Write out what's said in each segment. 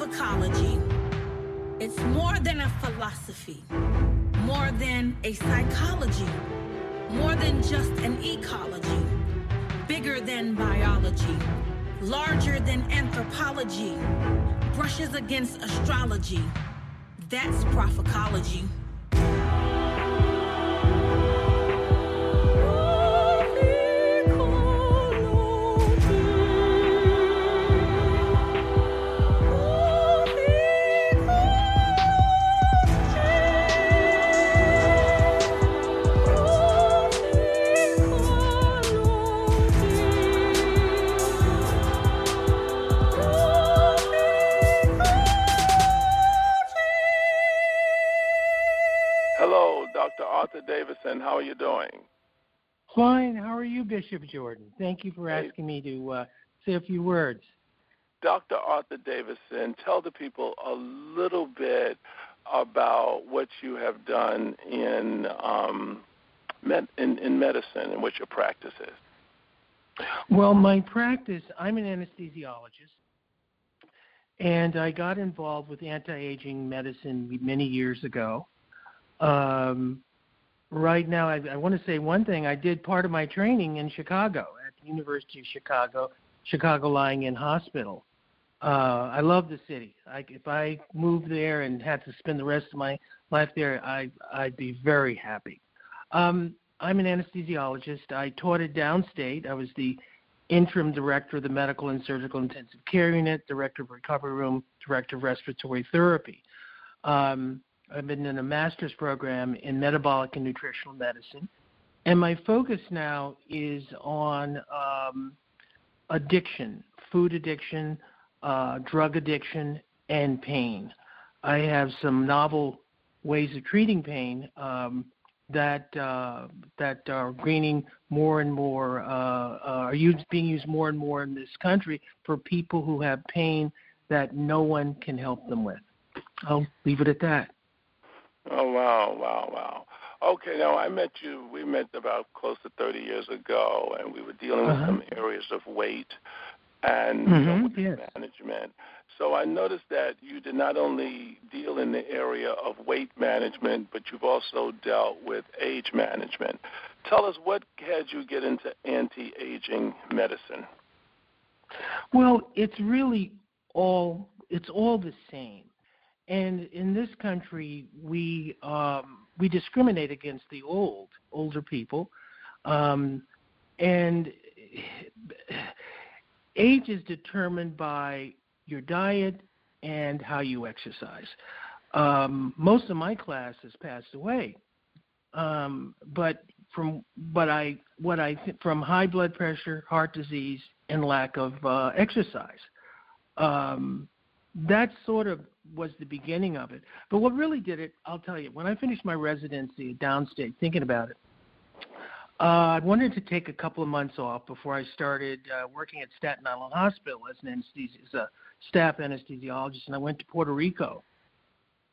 Prophecology. It's more than a philosophy, more than a psychology, more than just an ecology, bigger than biology, larger than anthropology, brushes against astrology. That's prophecology. Davison. How are you doing? Fine. How are you, Bishop Jordan? Thank you for asking me to uh, say a few words. Dr. Arthur Davison, tell the people a little bit about what you have done in um, med- in, in medicine and what your practice is. Well, my practice, I'm an anesthesiologist, and I got involved with anti-aging medicine many years ago. Um, right now, I, I want to say one thing. I did part of my training in Chicago at the University of Chicago, Chicago Lying In Hospital. Uh, I love the city. I, if I moved there and had to spend the rest of my life there, I, I'd be very happy. Um, I'm an anesthesiologist. I taught it downstate. I was the interim director of the medical and surgical intensive care unit, director of recovery room, director of respiratory therapy. Um, I've been in a master's program in metabolic and nutritional medicine. And my focus now is on um, addiction, food addiction, uh, drug addiction, and pain. I have some novel ways of treating pain um, that uh, that are gaining more and more, uh, uh are used, being used more and more in this country for people who have pain that no one can help them with. I'll leave it at that. Oh wow, wow, wow. Okay, now I met you. We met about close to 30 years ago, and we were dealing uh-huh. with some areas of weight and mm-hmm, yes. management. So I noticed that you did not only deal in the area of weight management, but you've also dealt with age management. Tell us what had you get into anti-aging medicine? Well, it's really all it's all the same. And in this country, we um, we discriminate against the old, older people, um, and age is determined by your diet and how you exercise. Um, most of my class has passed away, um, but from but I what I from high blood pressure, heart disease, and lack of uh, exercise. Um, that sort of was the beginning of it. But what really did it, I'll tell you, when I finished my residency downstate, thinking about it, uh, I wanted to take a couple of months off before I started uh, working at Staten Island Hospital as an anesthesi- as a staff anesthesiologist, and I went to Puerto Rico.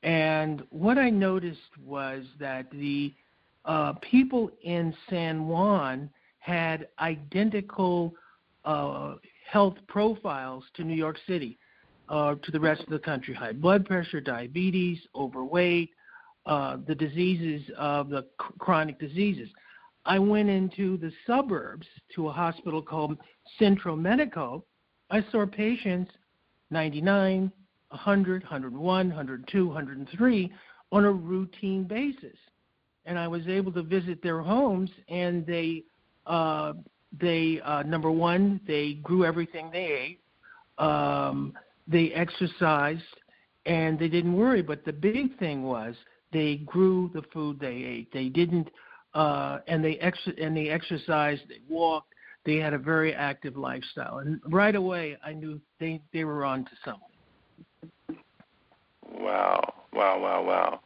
And what I noticed was that the uh, people in San Juan had identical uh, health profiles to New York City uh, to the rest of the country high blood pressure, diabetes, overweight, uh, the diseases of the chronic diseases. I went into the suburbs to a hospital called Centro Medico. I saw patients 99, 100, 101, 102, 103 on a routine basis. And I was able to visit their homes, and they, uh, they uh, number one, they grew everything they ate. Um, they exercised and they didn't worry. But the big thing was they grew the food they ate. They didn't, uh, and they ex- and they exercised. They walked. They had a very active lifestyle, and right away I knew they they were on to something. Wow! Wow! Wow! Wow!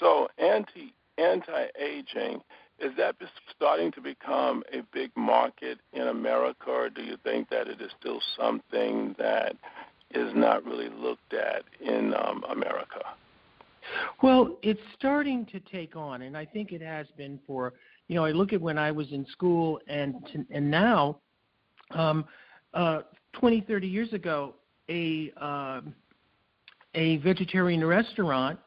So anti anti aging is that starting to become a big market in America, or do you think that it is still something that is not really looked at in um, America? Well, it's starting to take on, and I think it has been for you know. I look at when I was in school and and now, um, uh, 20, 30 years ago, a uh, a vegetarian restaurant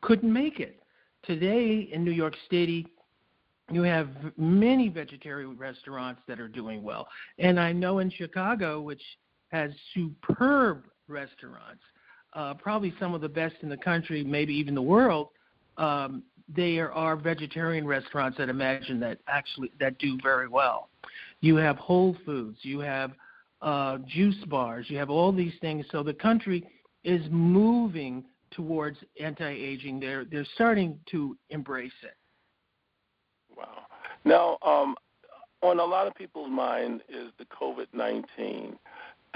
couldn't make it. Today in New York City, you have many vegetarian restaurants that are doing well. And I know in Chicago, which has superb restaurants, uh, probably some of the best in the country, maybe even the world. Um, there are vegetarian restaurants that imagine that actually that do very well. You have Whole Foods, you have uh, juice bars, you have all these things. So the country is moving towards anti-aging. They're they're starting to embrace it. Wow. Now, um, on a lot of people's mind is the COVID nineteen,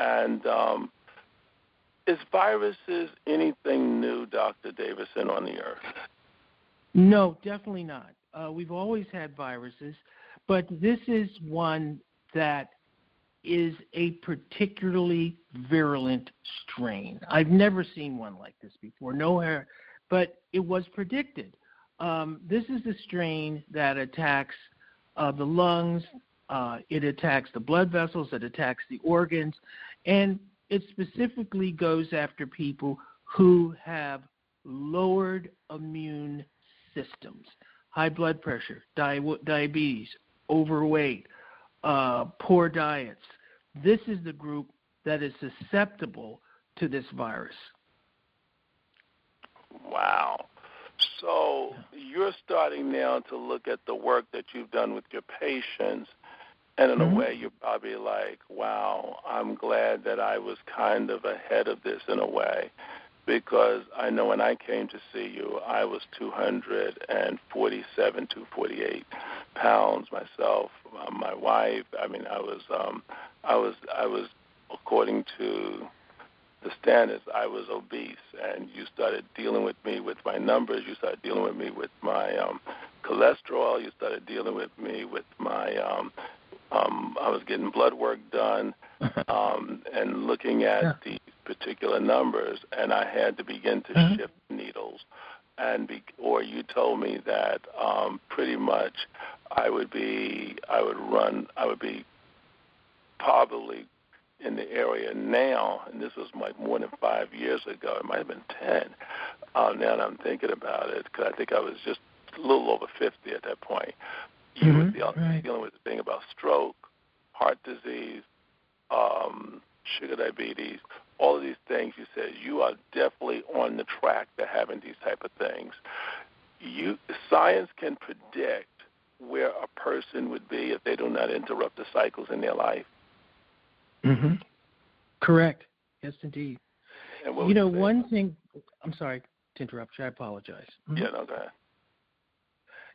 and um, is viruses anything new, Dr. Davison, on the earth? No, definitely not. Uh, we've always had viruses, but this is one that is a particularly virulent strain. I've never seen one like this before. No, but it was predicted. Um, this is the strain that attacks uh, the lungs. Uh, it attacks the blood vessels. It attacks the organs, and it specifically goes after people who have lowered immune systems, high blood pressure, di- diabetes, overweight, uh, poor diets. This is the group that is susceptible to this virus. Wow. So you're starting now to look at the work that you've done with your patients, and in mm-hmm. a way, you're probably like, wow, I'm glad that I was kind of ahead of this in a way. Because I know when I came to see you, I was 247, 248 pounds myself. Uh, my wife, I mean, I was, um, I was, I was, according to the standards, I was obese, and you started dealing with me with my numbers. You started dealing with me with my um, cholesterol. You started dealing with me with my. Um, um, I was getting blood work done, um, and looking at yeah. these particular numbers, and I had to begin to mm-hmm. shift needles. And be, or you told me that um, pretty much I would be, I would run, I would be probably in the area now, and this was like more than five years ago. It might have been ten. Uh, now that I'm thinking about it, because I think I was just a little over 50 at that point. You mm-hmm, were dealing, right. dealing with the thing about stroke, heart disease, um, sugar diabetes, all of these things. You said you are definitely on the track to having these type of things. You science can predict where a person would be if they do not interrupt the cycles in their life. Mm-hmm. Correct. Yes, indeed. You know, one thing. I'm sorry to interrupt you. I apologize. Mm-hmm. Yeah, no, go ahead.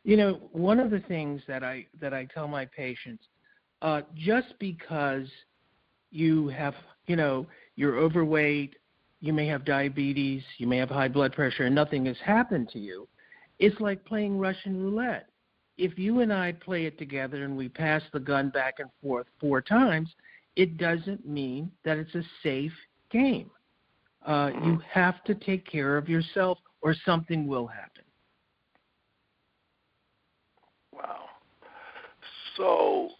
You know, one of the things that I that I tell my patients, uh, just because you have, you know, you're overweight, you may have diabetes, you may have high blood pressure, and nothing has happened to you. It's like playing Russian roulette. If you and I play it together and we pass the gun back and forth four times, it doesn't mean that it's a safe game. Uh, you have to take care of yourself, or something will happen. Wow. So,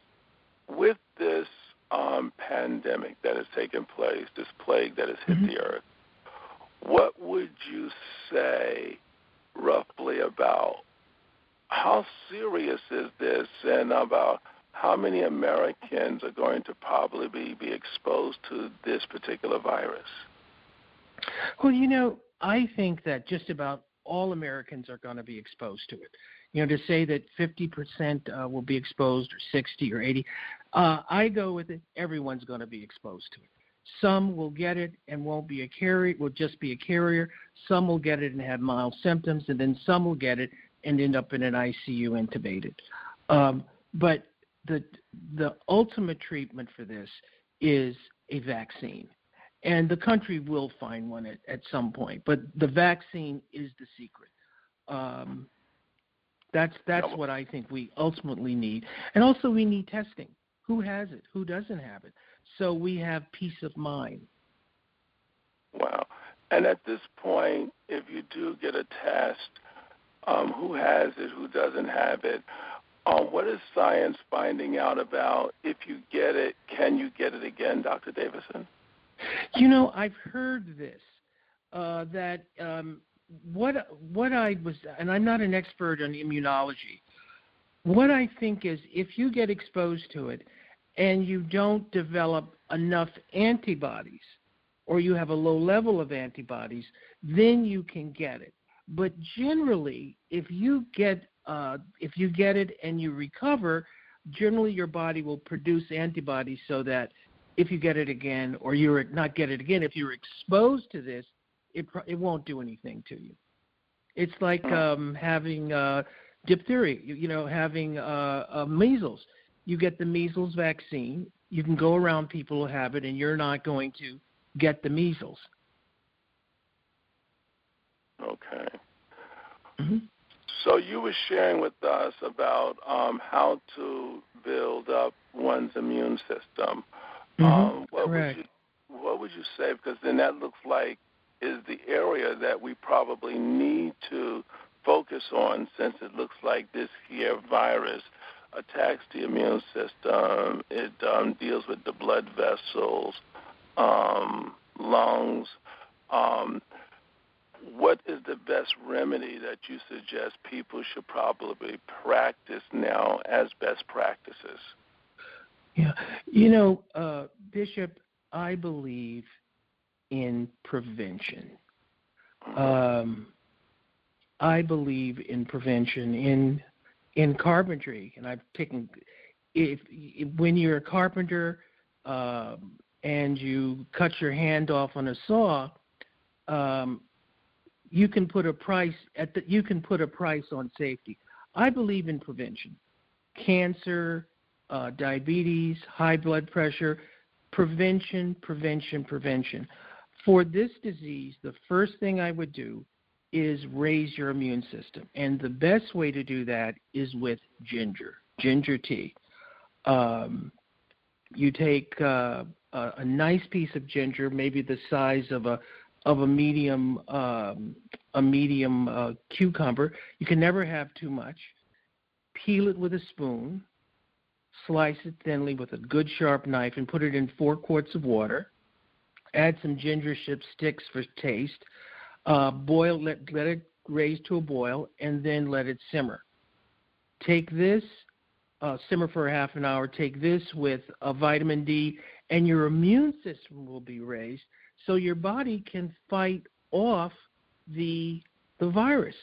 with this um, pandemic that has taken place, this plague that has hit mm-hmm. the earth, what would you say roughly about how serious is this and about how many Americans are going to probably be, be exposed to this particular virus? Well, you know, I think that just about all Americans are going to be exposed to it. You know, to say that 50% uh, will be exposed or 60 or 80, uh, I go with it. Everyone's going to be exposed to it. Some will get it and won't be a carrier, will just be a carrier. Some will get it and have mild symptoms, and then some will get it and end up in an ICU intubated. Um, but the the ultimate treatment for this is a vaccine. And the country will find one at, at some point, but the vaccine is the secret. Um, that's that's what I think we ultimately need, and also we need testing. Who has it? Who doesn't have it? So we have peace of mind. Wow! And at this point, if you do get a test, um, who has it? Who doesn't have it? Um, what is science finding out about if you get it, can you get it again, Dr. Davison? You know, I've heard this. uh, that um, what what I was, and I'm not an expert on immunology. What I think is, if you get exposed to it, and you don't develop enough antibodies, or you have a low level of antibodies, then you can get it. But generally, if you get uh, if you get it and you recover, generally your body will produce antibodies so that if you get it again, or you're not get it again, if you're exposed to this, it it won't do anything to you. It's like um, having uh, diphtheria, you, you know, having uh, uh, measles. You get the measles vaccine. You can go around people who have it, and you're not going to get the measles. Okay. Mm-hmm. So you were sharing with us about um, how to build up one's immune system. Mm-hmm. Um, what Correct. would you what would you say? Because then that looks like is the area that we probably need to focus on, since it looks like this here virus attacks the immune system. It um, deals with the blood vessels, um, lungs. Um, what is the best remedy that you suggest people should probably practice now as best practices? Yeah, you know, uh, Bishop, I believe in prevention. Um, I believe in prevention in in carpentry, and I've taken if, if when you're a carpenter um, and you cut your hand off on a saw, um, you can put a price at the, you can put a price on safety. I believe in prevention, cancer, uh, diabetes, high blood pressure, prevention, prevention, prevention. For this disease, the first thing I would do is raise your immune system. And the best way to do that is with ginger, ginger tea. Um, you take uh, a, a nice piece of ginger, maybe the size of a of a medium um, a medium uh, cucumber. You can never have too much. Peel it with a spoon, slice it thinly with a good sharp knife, and put it in four quarts of water. Add some ginger ship sticks for taste. Uh, boil, let, let it raise to a boil, and then let it simmer. Take this, uh, simmer for a half an hour. Take this with a vitamin D, and your immune system will be raised, so your body can fight off the the virus.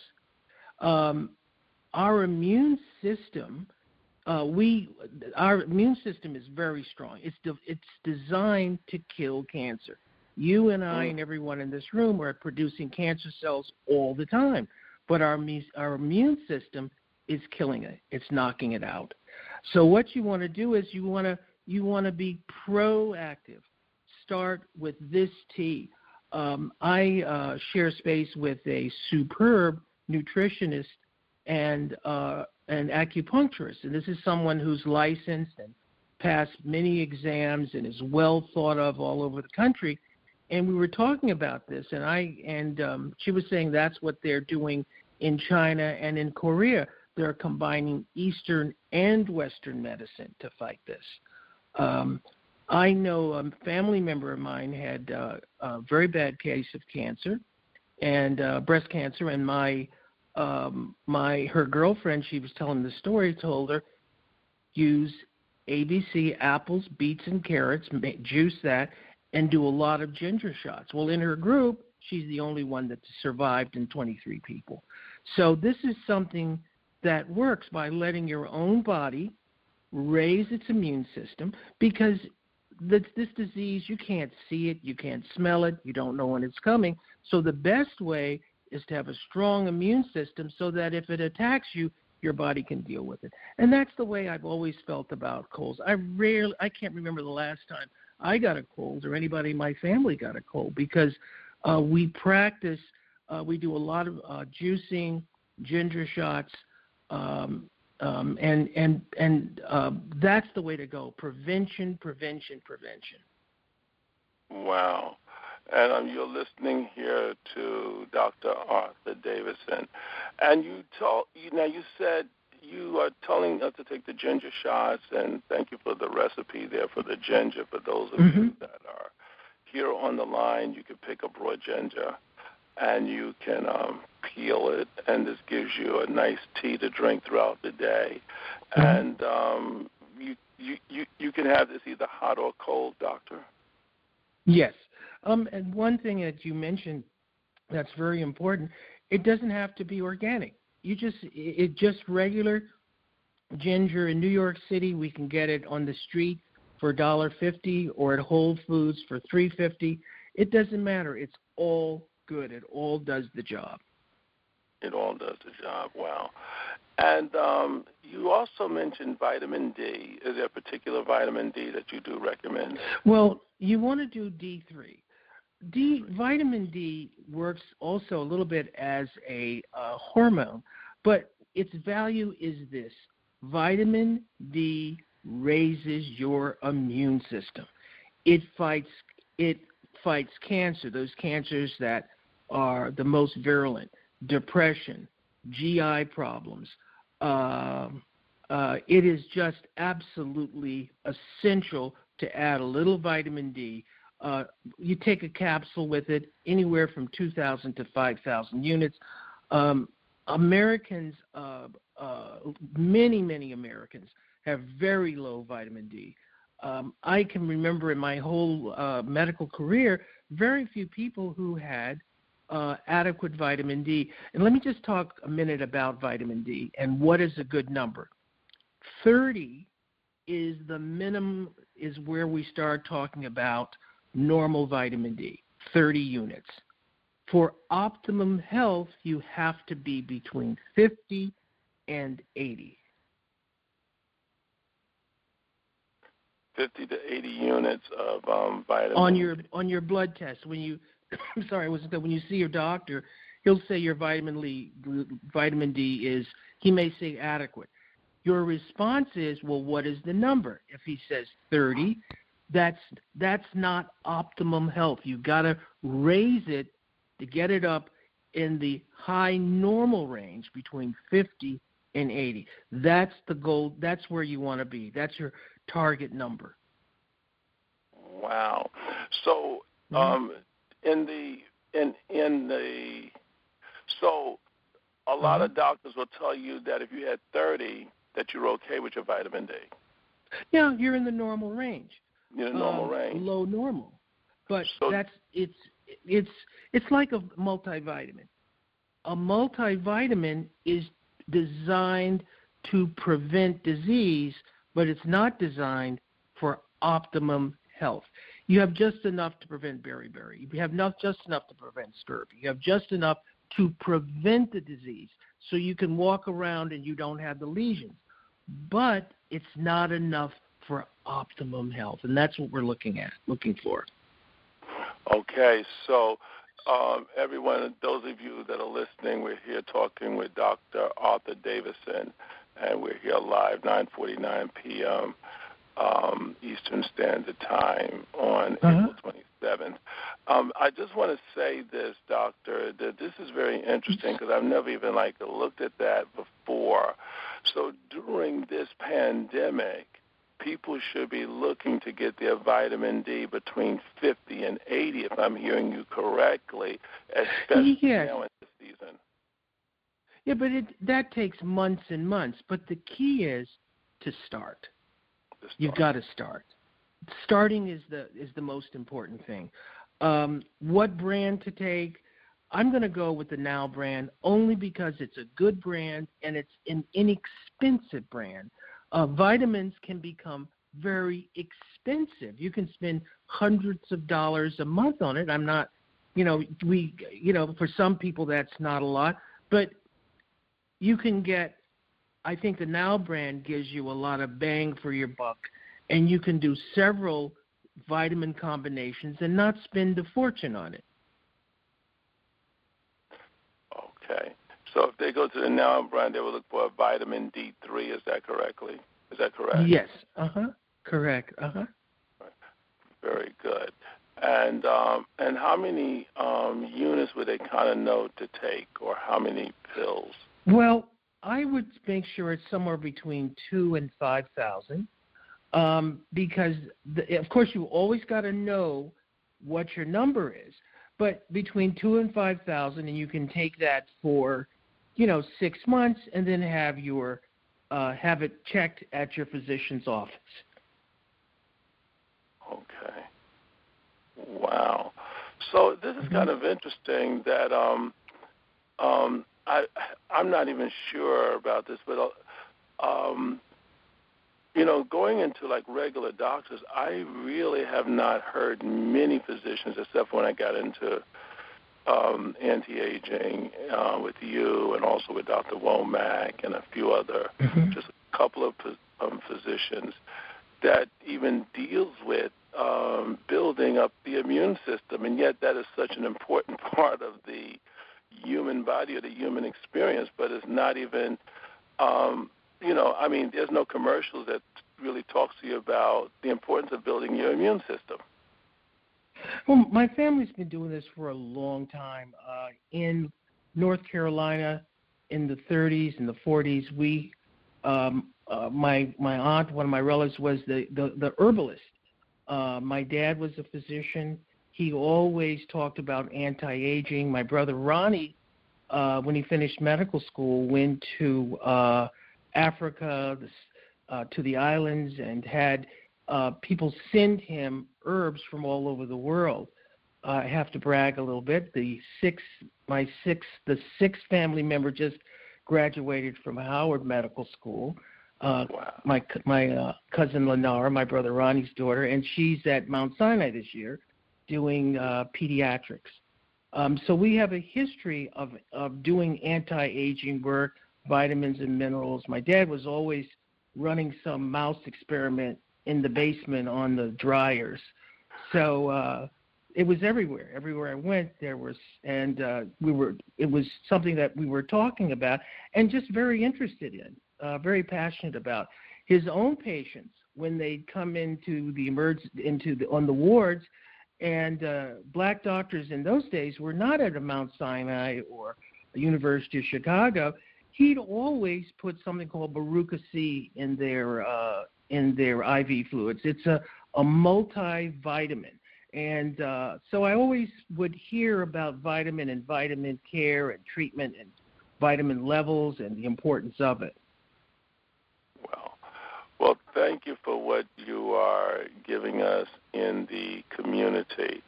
Um, our immune system, uh, we our immune system is very strong. It's de- it's designed to kill cancer. You and I and everyone in this room are producing cancer cells all the time, but our our immune system is killing it. It's knocking it out. So what you want to do is you want to you want to be proactive. Start with this tea. Um, I uh, share space with a superb nutritionist and uh, an acupuncturist, and this is someone who's licensed and passed many exams and is well thought of all over the country and we were talking about this, and I and um, she was saying that's what they're doing in China and in Korea. They're combining Eastern and Western medicine to fight this. Um, I know a family member of mine had uh, a very bad case of cancer and uh, breast cancer, and my um, my her girlfriend, she was telling the story, told her use ABC apples, beets, and carrots, juice that, and do a lot of ginger shots. Well, in her group, she's the only one that survived in 23 people. So this is something that works by letting your own body raise its immune system because this, this disease, you can't see it, you can't smell it, you don't know when it's coming. So the best way is to have a strong immune system so that if it attacks you, your body can deal with it. And that's the way I've always felt about colds. I rarely, I can't remember the last time I got a cold or anybody in my family got a cold because uh, we practice. Uh, we do a lot of uh, juicing, ginger shots, um, um, and and and uh, that's the way to go. Prevention, prevention, prevention. Wow. And um, you're listening here to Dr. Arthur Davison, and you told you now you said you are telling us to take the ginger shots, and thank you for the recipe there for the ginger. For those of mm-hmm. you that are here on the line, you can pick up raw ginger. and you can um, peel it, and this gives you a nice tea to drink throughout the day. Mm-hmm. And um, you, you you you can have this either hot or cold, doctor. Yes. Um, and one thing that you mentioned that's very important. It doesn't have to be organic. You just it just regular ginger in New York City. We can get it on the street for a dollar fifty or at Whole Foods for three fifty. It doesn't matter. It's all good. It all does the job. It all does the job. Wow. And um, you also mentioned vitamin D. Is there a particular vitamin D that you do recommend? Well, you want to do D3. D vitamin D works also a little bit as a uh, hormone, but its value is this: vitamin D raises your immune system. It fights it fights cancer, those cancers that are the most virulent, depression, GI problems. Uh, uh, it is just absolutely essential to add a little vitamin D uh, you take a capsule with it, anywhere from 2,000 to 5,000 units. Um, Americans, uh, uh, many, many Americans have very low vitamin D. Um, I can remember in my whole uh, medical career, very few people who had uh, adequate vitamin D. And let me just talk a minute about vitamin D and what is a good number. 30 is the minimum, is where we start talking about normal vitamin D, 30 units. For optimum health, you have to be between 50 and 80. 50 to 80 units of um, vitamin on your on your blood test when you I'm sorry, wasn't that when you see your doctor, he'll say your vitamin D vitamin D is he may say adequate. Your response is, well, what is the number? If he says 30, that's that's not optimum health. You've got to raise it to get it up in the high normal range between 50 and 80. That's the goal. That's where you want to be. That's your target number. Wow. So mm-hmm. um, in the in in the so a lot mm-hmm. of doctors will tell you that if you had 30 that you're okay with your vitamin D. Yeah, you're in the normal range you know, normal um, range. Low normal. But so, that's it's it's it's like a multivitamin. A multivitamin is designed to prevent disease, but it's not designed for optimum health. You have just enough to prevent beriberi. You have not just enough to prevent scurvy. You have just enough to prevent the disease, so you can walk around and you don't have the lesions. But it's not enough for optimum health, and that's what we're looking at, looking for. Okay, so um, everyone, those of you that are listening, we're here talking with Dr. Arthur Davison, and we're here live 9:49 p.m. Um, Eastern Standard Time on uh-huh. April 27th. Um, I just want to say this, Doctor, that this is very interesting because I've never even like looked at that before. So during this pandemic, people should be looking to get their vitamin D between 50 and 80, if I'm hearing you correctly, especially yes. now in the season. Yeah, but it, that takes months and months. But the key is to start. start. You've got to start. Starting is the is the most important thing. Um, what brand to take? I'm going to go with the Now brand only because it's a good brand and it's an inexpensive brand uh, vitamins can become very expensive. You can spend hundreds of dollars a month on it. I'm not, you know, we, you know, for some people that's not a lot, but you can get. I think the Now brand gives you a lot of bang for your buck, and you can do several vitamin combinations and not spend a fortune on it. Okay. So if they go to the Now brand, they will look for a vitamin D3. Is that correctly? Is that correct? Yes. Uh huh. Correct. Uh huh. Very good. And um, and how many um, units would they kind of know to take, or how many pills? Well, I would make sure it's somewhere between two and five thousand, um, because the, of course you always got to know what your number is. but between two and five thousand, and you can take that for, you know, six months, and then have your uh, have it checked at your physician's office. Okay. Wow. So this is mm-hmm. kind of interesting that um, um, I I'm not even sure about this, but uh, um, you know, going into like regular doctors, I really have not heard many physicians, except when I got into um, anti-aging uh, with you and also with Dr. Womack and a few other, mm-hmm. just a couple of um, physicians that even deals with um, building up the immune system, and yet that is such an important part of the human body or the human experience, but it's not even um, you know, I mean, there's no commercials that really talks to you about the importance of building your immune system. Well, my family's been doing this for a long time. Uh, in North Carolina, in the 30s and the 40s, we, um, uh, my my aunt, one of my relatives, was the the, the herbalist. Uh, my dad was a physician. He always talked about anti-aging. My brother Ronnie, uh, when he finished medical school, went to uh, Africa, uh, to the islands, and had uh, people send him herbs from all over the world. Uh, I have to brag a little bit. The six, my six, the sixth family member just graduated from Howard Medical School. Uh, wow. My my uh, cousin Lenara, my brother Ronnie's daughter, and she's at Mount Sinai this year, doing uh, pediatrics. Um, so we have a history of of doing anti-aging work, vitamins and minerals. My dad was always running some mouse experiment in the basement on the dryers. So uh, it was everywhere. Everywhere I went, there was, and uh, we were. It was something that we were talking about and just very interested in, uh, very passionate about. His own patients, when they'd come into the emerge into the on the wards, and uh, black doctors in those days were not at a Mount Sinai or the University of Chicago he'd always put something called Berocca C in their uh, in their IV fluids. It's a a multivitamin, and uh, so I always would hear about vitamin and vitamin care and treatment and vitamin levels and the importance of it. Well, well, thank you for what you are giving us in the community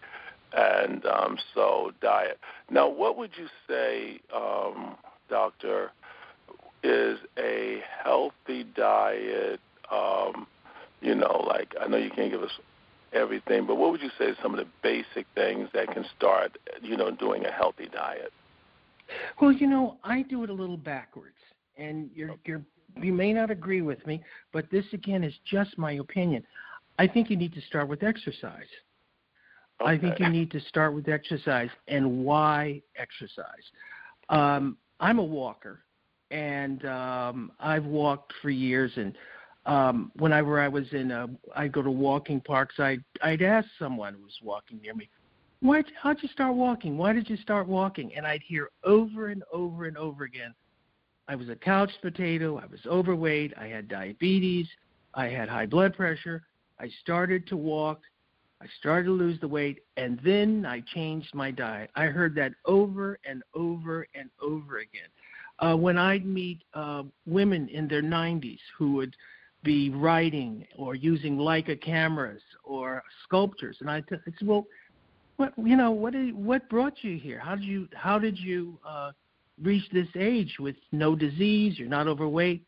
and um, so diet. Now, what would you say, um, Doctor? Is a healthy diet. Um, you know, like I know you can't give us everything, but what would you say is some of the basic things that can start, you know, doing a healthy diet? Well, you know, I do it a little backwards, and you're you're you may not agree with me, but this again is just my opinion. I think you need to start with exercise. Okay. I think you need to start with exercise and why exercise. Um, I'm a walker, and um, I've walked for years. And um, whenever I was in, a, I'd go to walking parks. I'd I'd ask someone who was walking near me, "Why? How'd you start walking? Why did you start walking?" And I'd hear over and over and over again, "I was a couch potato. I was overweight. I had diabetes. I had high blood pressure. I started to walk." I started to lose the weight and then I changed my diet. I heard that over and over and over again uh, when I'd meet uh, women in their 90s who would be writing or using Leica cameras or sculptures, and I said, well, what you know, what did, what brought you here? How did you how did you uh, reach this age with no disease? You're not overweight.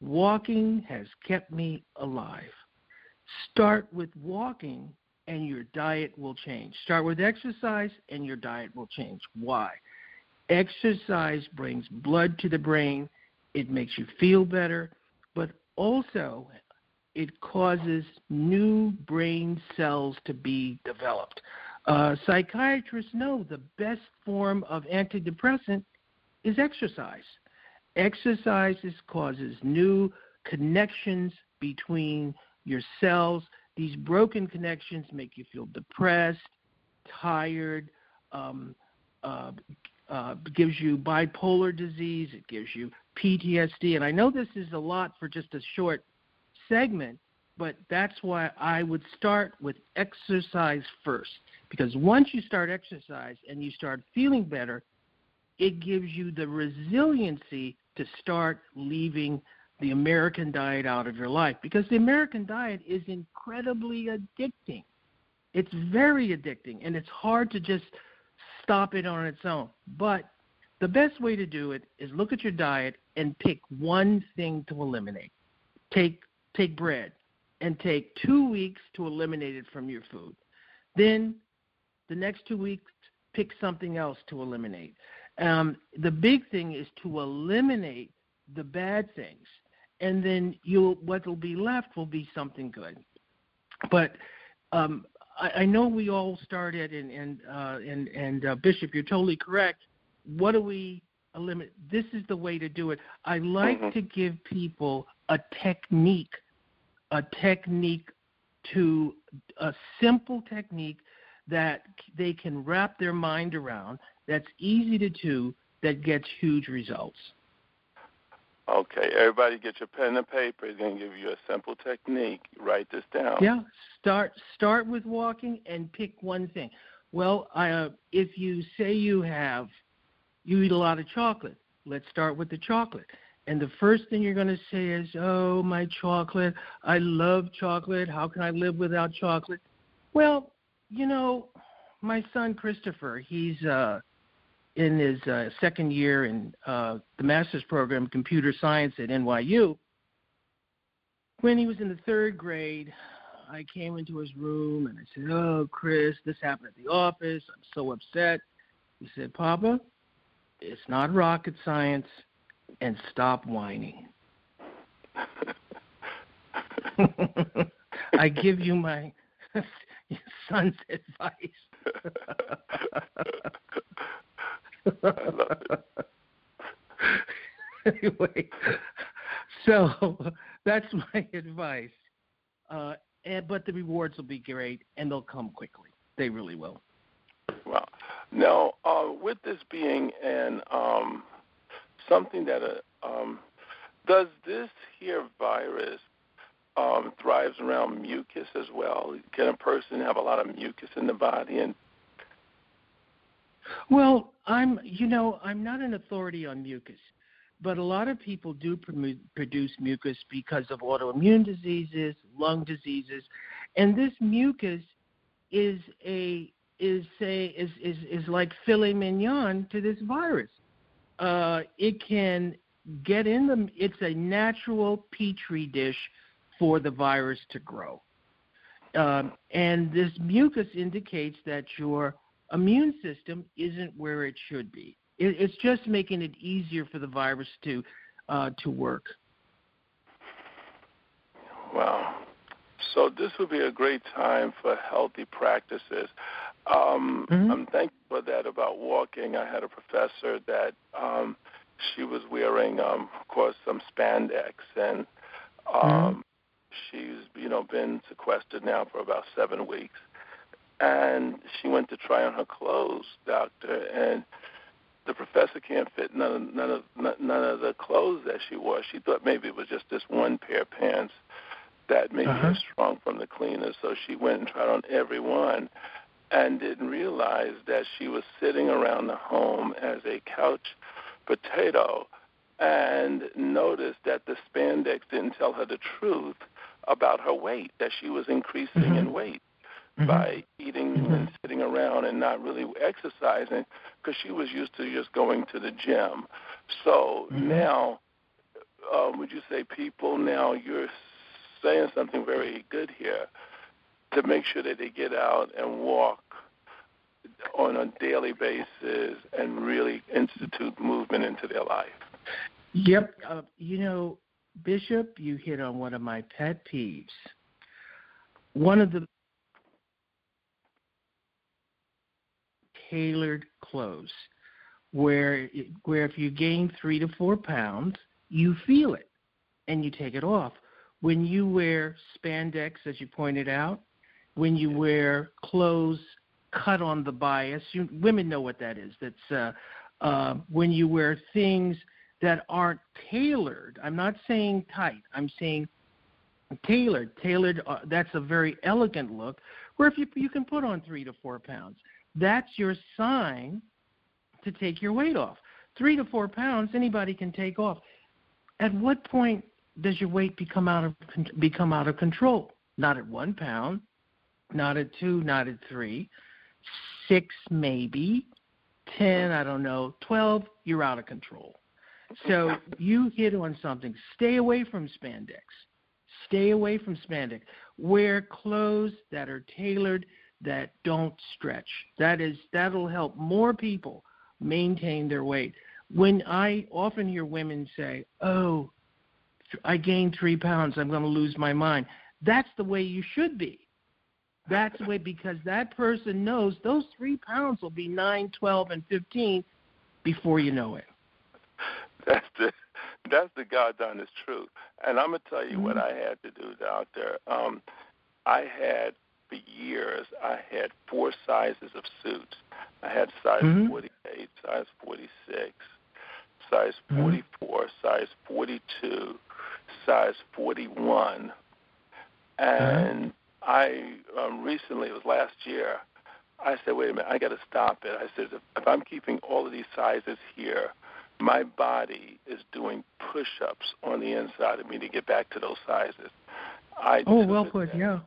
Walking has kept me alive. Start with walking, and your diet will change. Start with exercise, and your diet will change. Why? Exercise brings blood to the brain, it makes you feel better, but also it causes new brain cells to be developed. Uh, psychiatrists know the best form of antidepressant is exercise. Exercise causes new connections between your cells. These broken connections make you feel depressed, tired, um, uh, uh, gives you bipolar disease, it gives you PTSD. And I know this is a lot for just a short segment, but that's why I would start with exercise first Because once you start exercise and you start feeling better, it gives you the resiliency to start leaving the American diet out of your life because the American diet is incredibly addicting. It's very addicting and it's hard to just stop it on its own. But the best way to do it is look at your diet and pick one thing to eliminate. Take take bread and take 2 weeks to eliminate it from your food. Then the next 2 weeks pick something else to eliminate. Um, the big thing is to eliminate the bad things, and then you'll what will be left will be something good. But um, I, I know we all started, and and uh, and and uh, Bishop, you're totally correct. What do we eliminate? This is the way to do it. I like mm-hmm. to give people a technique, a technique to a simple technique that they can wrap their mind around that's easy to do that gets huge results. Okay, everybody get your pen and paper. He's going to give you a simple technique. Write this down. Yeah, start start with walking and pick one thing. Well, uh, if you say you have you eat a lot of chocolate, let's start with the chocolate. And the first thing you're going to say is, "Oh, my chocolate! I love chocolate. How can I live without chocolate?" Well, you know, my son Christopher, he's uh in his uh, second year in uh, the master's program, computer science at NYU. When he was in the third grade, I came into his room and I said, "Oh, Chris, this happened at the office. I'm so upset." He said, "Papa, it's not rocket science, and stop whining." I give you my son's advice. anyway, so that's my advice. Uh, and, but the rewards will be great, and they'll come quickly. They really will. Well, now uh, with this being an um, something that uh, um, does this here virus um, thrives around mucus as well? Can a person have a lot of mucus in the body and well, I'm, you know, I'm not an authority on mucus, but a lot of people do produce mucus because of autoimmune diseases, lung diseases, and this mucus is a is say is is is like filet mignon to this virus. Uh, it can get in the. It's a natural petri dish for the virus to grow, um, and this mucus indicates that your immune system isn't where it should be. It, it's just making it easier for the virus to uh, to work. Wow. So this would be a great time for healthy practices. Um, mm-hmm. I'm thankful for that about walking. I had a professor that um, she was wearing, um, of course, some spandex, and um, mm-hmm. she's you know been sequestered now for about seven weeks and she went to try on her clothes, doctor, and the professor can't fit none of none of none of the clothes that she wore. She thought maybe it was just this one pair of pants that maybe uh-huh. was strong from the cleaner, so she went and tried on every one and didn't realize that she was sitting around the home as a couch potato and noticed that the spandex didn't tell her the truth about her weight, that she was increasing mm-hmm. in weight mm-hmm. by eating mm-hmm. and sitting around and not really exercising because she was used to just going to the gym. So mm-hmm. now, uh, would you say people now you're saying something very good here to make sure that they get out and walk on a daily basis and really institute movement into their life. Yep. Uh, you know, Bishop, you hit on one of my pet peeves. One of the tailored clothes where where if you gain three to four pounds, you feel it and you take it off. When you wear spandex, as you pointed out, when you wear clothes cut on the bias, you, women know what that is. That's uh, uh, when you wear things that aren't tailored. I'm not saying tight. I'm saying tailored. Tailored. Uh, that's a very elegant look. where if you you can put on three to four pounds, that's your sign to take your weight off. Three to four pounds, anybody can take off. At what point does your weight become out of become out of control? Not at one pound, not at two, not at three, six maybe, ten, I don't know, twelve. You're out of control. So you hit on something. Stay away from spandex. Stay away from spandex. Wear clothes that are tailored that don't stretch. That is that'll help more people maintain their weight. When I often hear women say, "Oh, I gained three pounds. I'm going to lose my mind." That's the way you should be. That's the way because that person knows those three pounds will be nine, twelve, and fifteen before you know it. That's the that's the God honest truth. And I'm gonna tell you mm-hmm. what I had to do out there. Um, I had for years I had four sizes of suits. I had size mm-hmm. 48, size 46, size mm-hmm. 44, size 42, size 41, and I um, recently, it was last year, I said, wait a minute, I got to stop it. I said, if, if I'm keeping all of these sizes here, my body is doing push-ups on the inside of me to get back to those sizes. I oh, well put, yeah.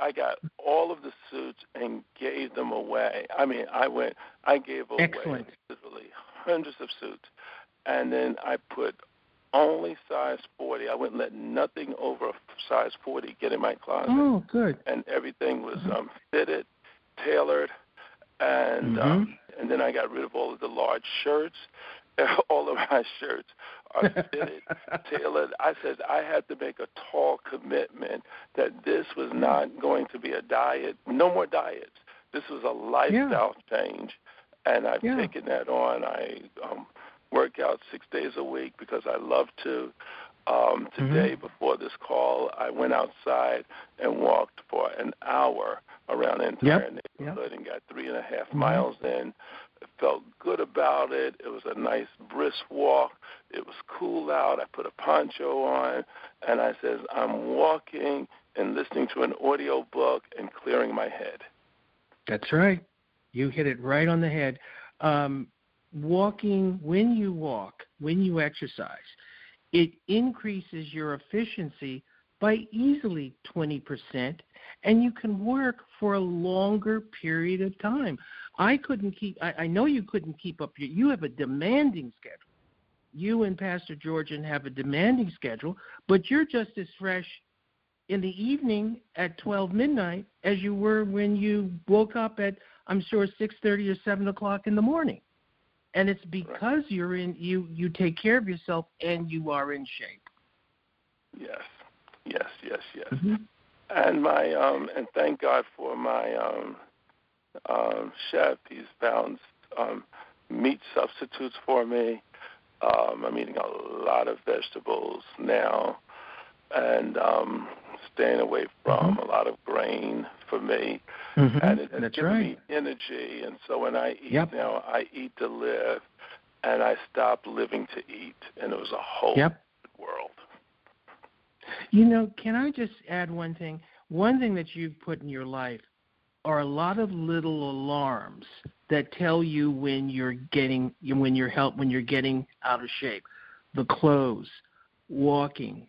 I got all of the suits and gave them away. I mean, I went, I gave away Excellent. literally hundreds of suits, and then I put only size 40. I wouldn't let nothing over size 40 get in my closet. Oh, good. And everything was mm-hmm. um, fitted, tailored, and mm-hmm. um, and then I got rid of all of the large shirts. all of my shirts are fitted, tailored. I said I had to make a tall commitment that this was not going to be a diet. No more diets. This was a lifestyle yeah. change, and I've yeah. taken that on. I um, work out six days a week because I love to. Um, today, mm-hmm. before this call, I went outside and walked for an hour around the entire yep. neighborhood yep. and got three and a half mm-hmm. miles in. Felt good about it. It was a nice brisk walk. It was cool out. I put a poncho on, and I says, I'm walking and listening to an audio book and clearing my head. That's right. You hit it right on the head. Um, walking, when you walk, when you exercise, it increases your efficiency by easily 20%, and you can work for a longer period of time. I couldn't keep, I, I know you couldn't keep up your, you have a demanding schedule. You and Pastor Jordan have a demanding schedule, but you're just as fresh in the evening at 12 midnight as you were when you woke up at, I'm sure, 6.30 or 7 o'clock in the morning. And it's because you're in you you take care of yourself and you are in shape. Yes. Yes yes yes. Mm-hmm. and my um and thank god for my um um chef he's found um meat substitutes for me um i'm eating a lot of vegetables now and um staying away from mm-hmm. a lot of grain for me, mm-hmm. and it, That's given right. me energy. And so when I eat yep. now, I eat to live, and I stopped living to eat, and it was a whole yep. world. You know, can I just add one thing? One thing that you've put in your life are a lot of little alarms that tell you when you're getting when you're help when you're getting out of shape. The clothes, walking,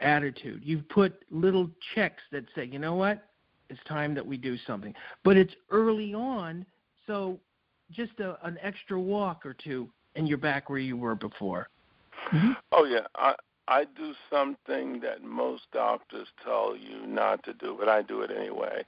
attitude. You've put little checks that say, you know what, it's time that we do something. But it's early on, so just a, an extra walk or two, and you're back where you were before. Mm-hmm. Oh yeah, I I do something that most doctors tell you not to do, but I do it anyway.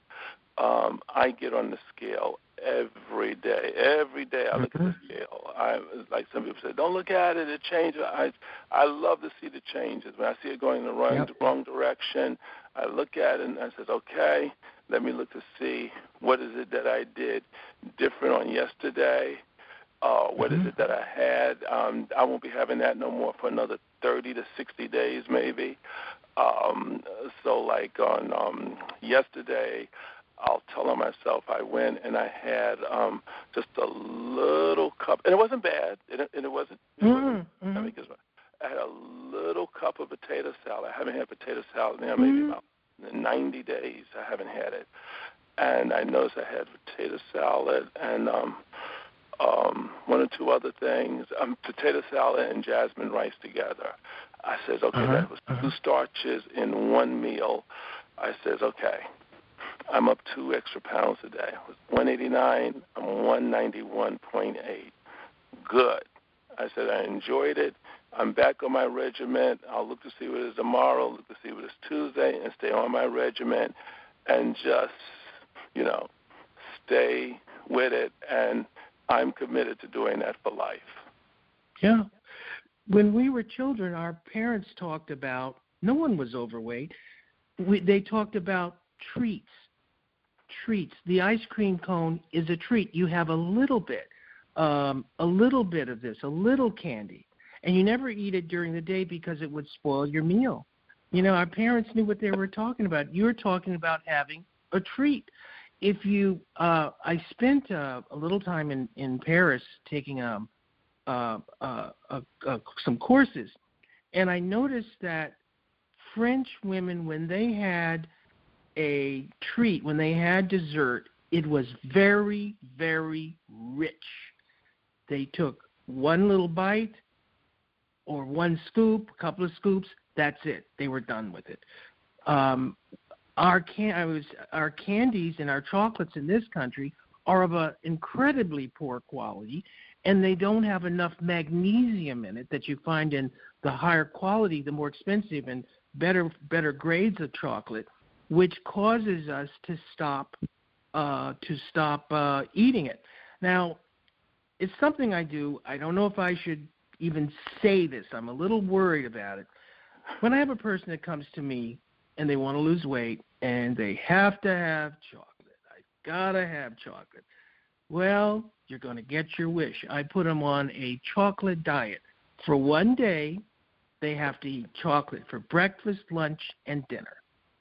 Um, I get on the scale every day. Every day I look mm-hmm. at the scale. I like some people say, don't look at it. It changes. I I love to see the changes. When I see it going in the wrong yep. wrong direction, I look at it and I says, okay, let me look to see what is it that I did different on yesterday. Uh, what mm-hmm. is it that I had? Um, I won't be having that no more for another 30 to 60 days, maybe. Um, so, like on um, yesterday, I'll tell on myself. I went and I had um, just a little cup, and it wasn't bad. And it, and it wasn't. It mm-hmm. wasn't I, mean, I had a little cup of potato salad. I haven't had potato salad now maybe mm-hmm. about 90 days. I haven't had it, and I noticed I had potato salad and um, um, one or two other things, um, potato salad and jasmine rice together. I says, okay, uh-huh, that was uh-huh. two starches in one meal. I says, okay, I'm up two extra pounds a day. I was 189. I'm 191.8. Good. I said I enjoyed it. I'm back on my regiment. I'll look to see what it is tomorrow, look to see what it is Tuesday, and stay on my regiment, and just, you know, stay with it. And I'm committed to doing that for life. Yeah. When we were children, our parents talked about no one was overweight. We, they talked about treats. Treats. The ice cream cone is a treat. You have a little bit, um, a little bit of this, a little candy, and you never eat it during the day because it would spoil your meal. You know, our parents knew what they were talking about. You're talking about having a treat if you, uh, I spent uh, a little time in in Paris taking um, uh, uh, uh, uh, some courses, and I noticed that French women, when they had a treat, when they had dessert, it was very, very rich. They took one little bite or one scoop, a couple of scoops, that's it. They were done with it. Um, our can I was our candies and our chocolates in this country are of an incredibly poor quality and they don't have enough magnesium in it that you find in the higher quality, the more expensive and better better grades of chocolate, which causes us to stop uh, to stop uh, eating it. Now, it's something I do. I don't know if I should even say this. I'm a little worried about it. When I have a person that comes to me and they want to lose weight and they have to have chocolate. I gotta have chocolate. Well, you're going to get your wish. I put them on a chocolate diet. For one day, they have to eat chocolate for breakfast, lunch, and dinner,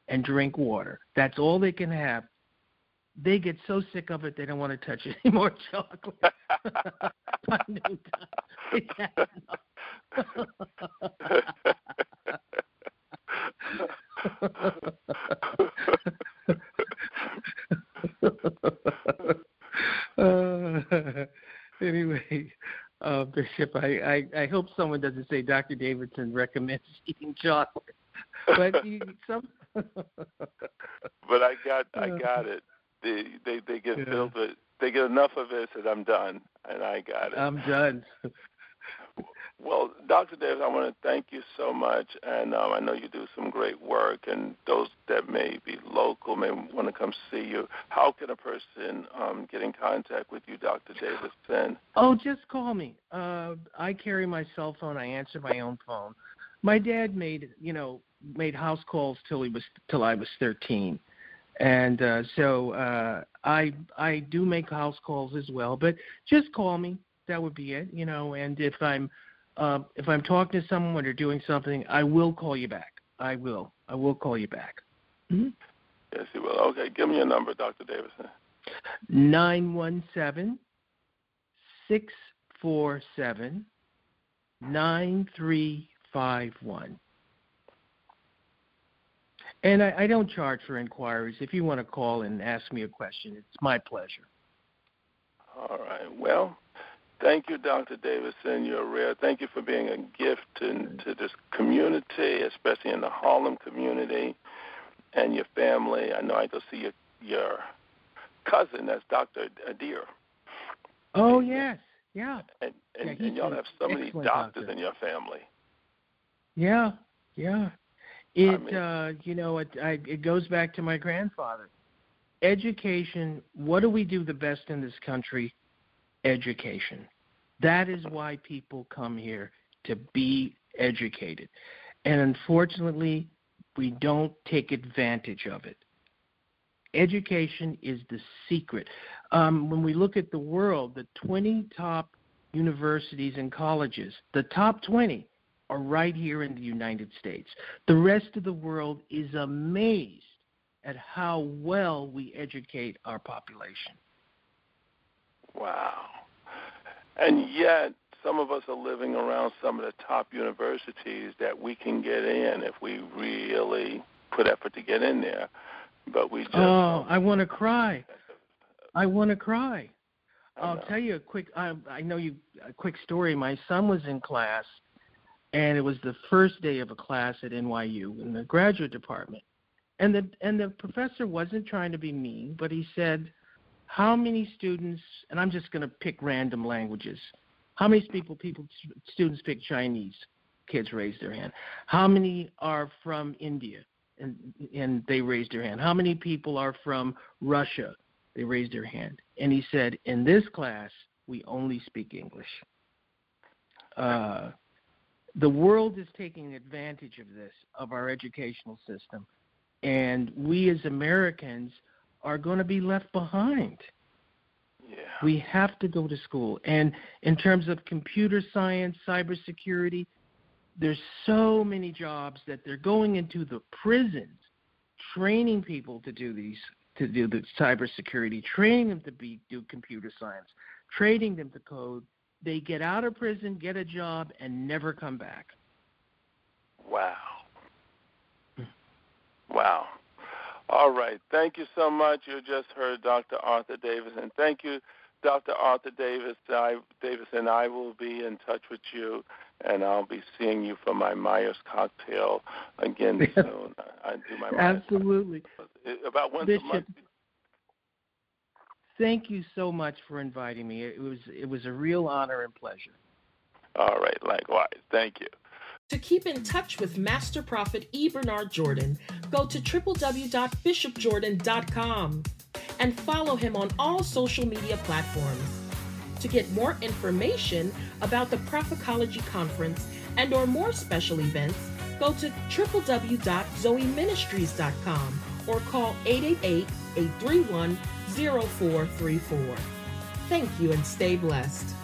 and drink water. That's all they can have. They get so sick of it they don't want to touch any more chocolate. Uh, anyway, uh, Bishop, I, I, I hope someone doesn't say Dr. Davidson recommends eating chocolate. But you, some. But I got I got it. They they they get yeah. filled with they get enough of it that I'm done, and I got it. I'm done. Well, Dr. Davis, I want to thank you so much, and um, I know you do some great work. And those that may be local may want to come see you. How can a person um, get in contact with you, Dr. Davis? Davidson? Oh, just call me. Uh, I carry my cell phone. I answer my own phone. My dad made, you know, made house calls till he was till I was 13, and uh, so uh, I I do make house calls as well. But just call me. That would be it, you know. And if I'm uh, if I'm talking to someone or doing something, I will call you back. I will. I will call you back. Mm-hmm. Yes, you will. Okay, give me your number, Dr. Davidson. Nine one seven six four seven nine three five one. And I, I don't charge for inquiries. If you want to call and ask me a question, it's my pleasure. All right. Well, Thank you, Dr. Davidson. You're rare. Thank you for being a gift to, to this community, especially in the Harlem community and your family. I know I go see your, your cousin, that's Dr. Adair. Oh, yes. Yeah. And, and, yeah, and y'all have so many doctors doctor. in your family. Yeah, yeah. It, I mean, uh, you know, it, I, it goes back to my grandfather. Education, what do we do the best in this country? education. That is why people come here to be educated. And unfortunately, we don't take advantage of it. Education is the secret. Um, when we look at the world, the 20 top universities and colleges, the top 20 are right here in the United States. The rest of the world is amazed at how well we educate our population. Wow. And yet, some of us are living around some of the top universities that we can get in if we really put effort to get in there, but we just. Oh, I want to cry. I want to cry. I'll tell you a quick. I, I know you a quick story. My son was in class, and it was the first day of a class at NYU in the graduate department, and the and the professor wasn't trying to be mean, but he said, "How many students?" And I'm just going to pick random languages. How many people people students speak Chinese? Kids raised their hand. How many are from India? And and they raised their hand. How many people are from Russia? They raised their hand. And he said, In this class, we only speak English. Uh, the world is taking advantage of this, of our educational system. And we as Americans are going to be left behind. Yeah. We have to go to school. And in terms of computer science, cybersecurity, there's so many jobs that they're going into the prisons, training people to do these to do the cybersecurity, training them to be do computer science, training them to code. They get out of prison, get a job, and never come back. Wow. Hmm. Wow. All right. Thank you so much. You just heard Dr. Arthur Davis, and thank you, Dr. Arthur Davis. I, Davis and I will be in touch with you, and I'll be seeing you for my Myers cocktail again soon. I do my Myers absolutely cocktail. about once Bishop, a month. Thank you so much for inviting me. It was it was a real honor and pleasure. All right, likewise. Thank you. To keep in touch with Master Prophet E. Bernard Jordan, go to www.bishopjordan.com and follow him on all social media platforms. To get more information about the Prophecology Conference and or more special events, go to www.zoeministries.com or call 888-831-0434. Thank you and stay blessed.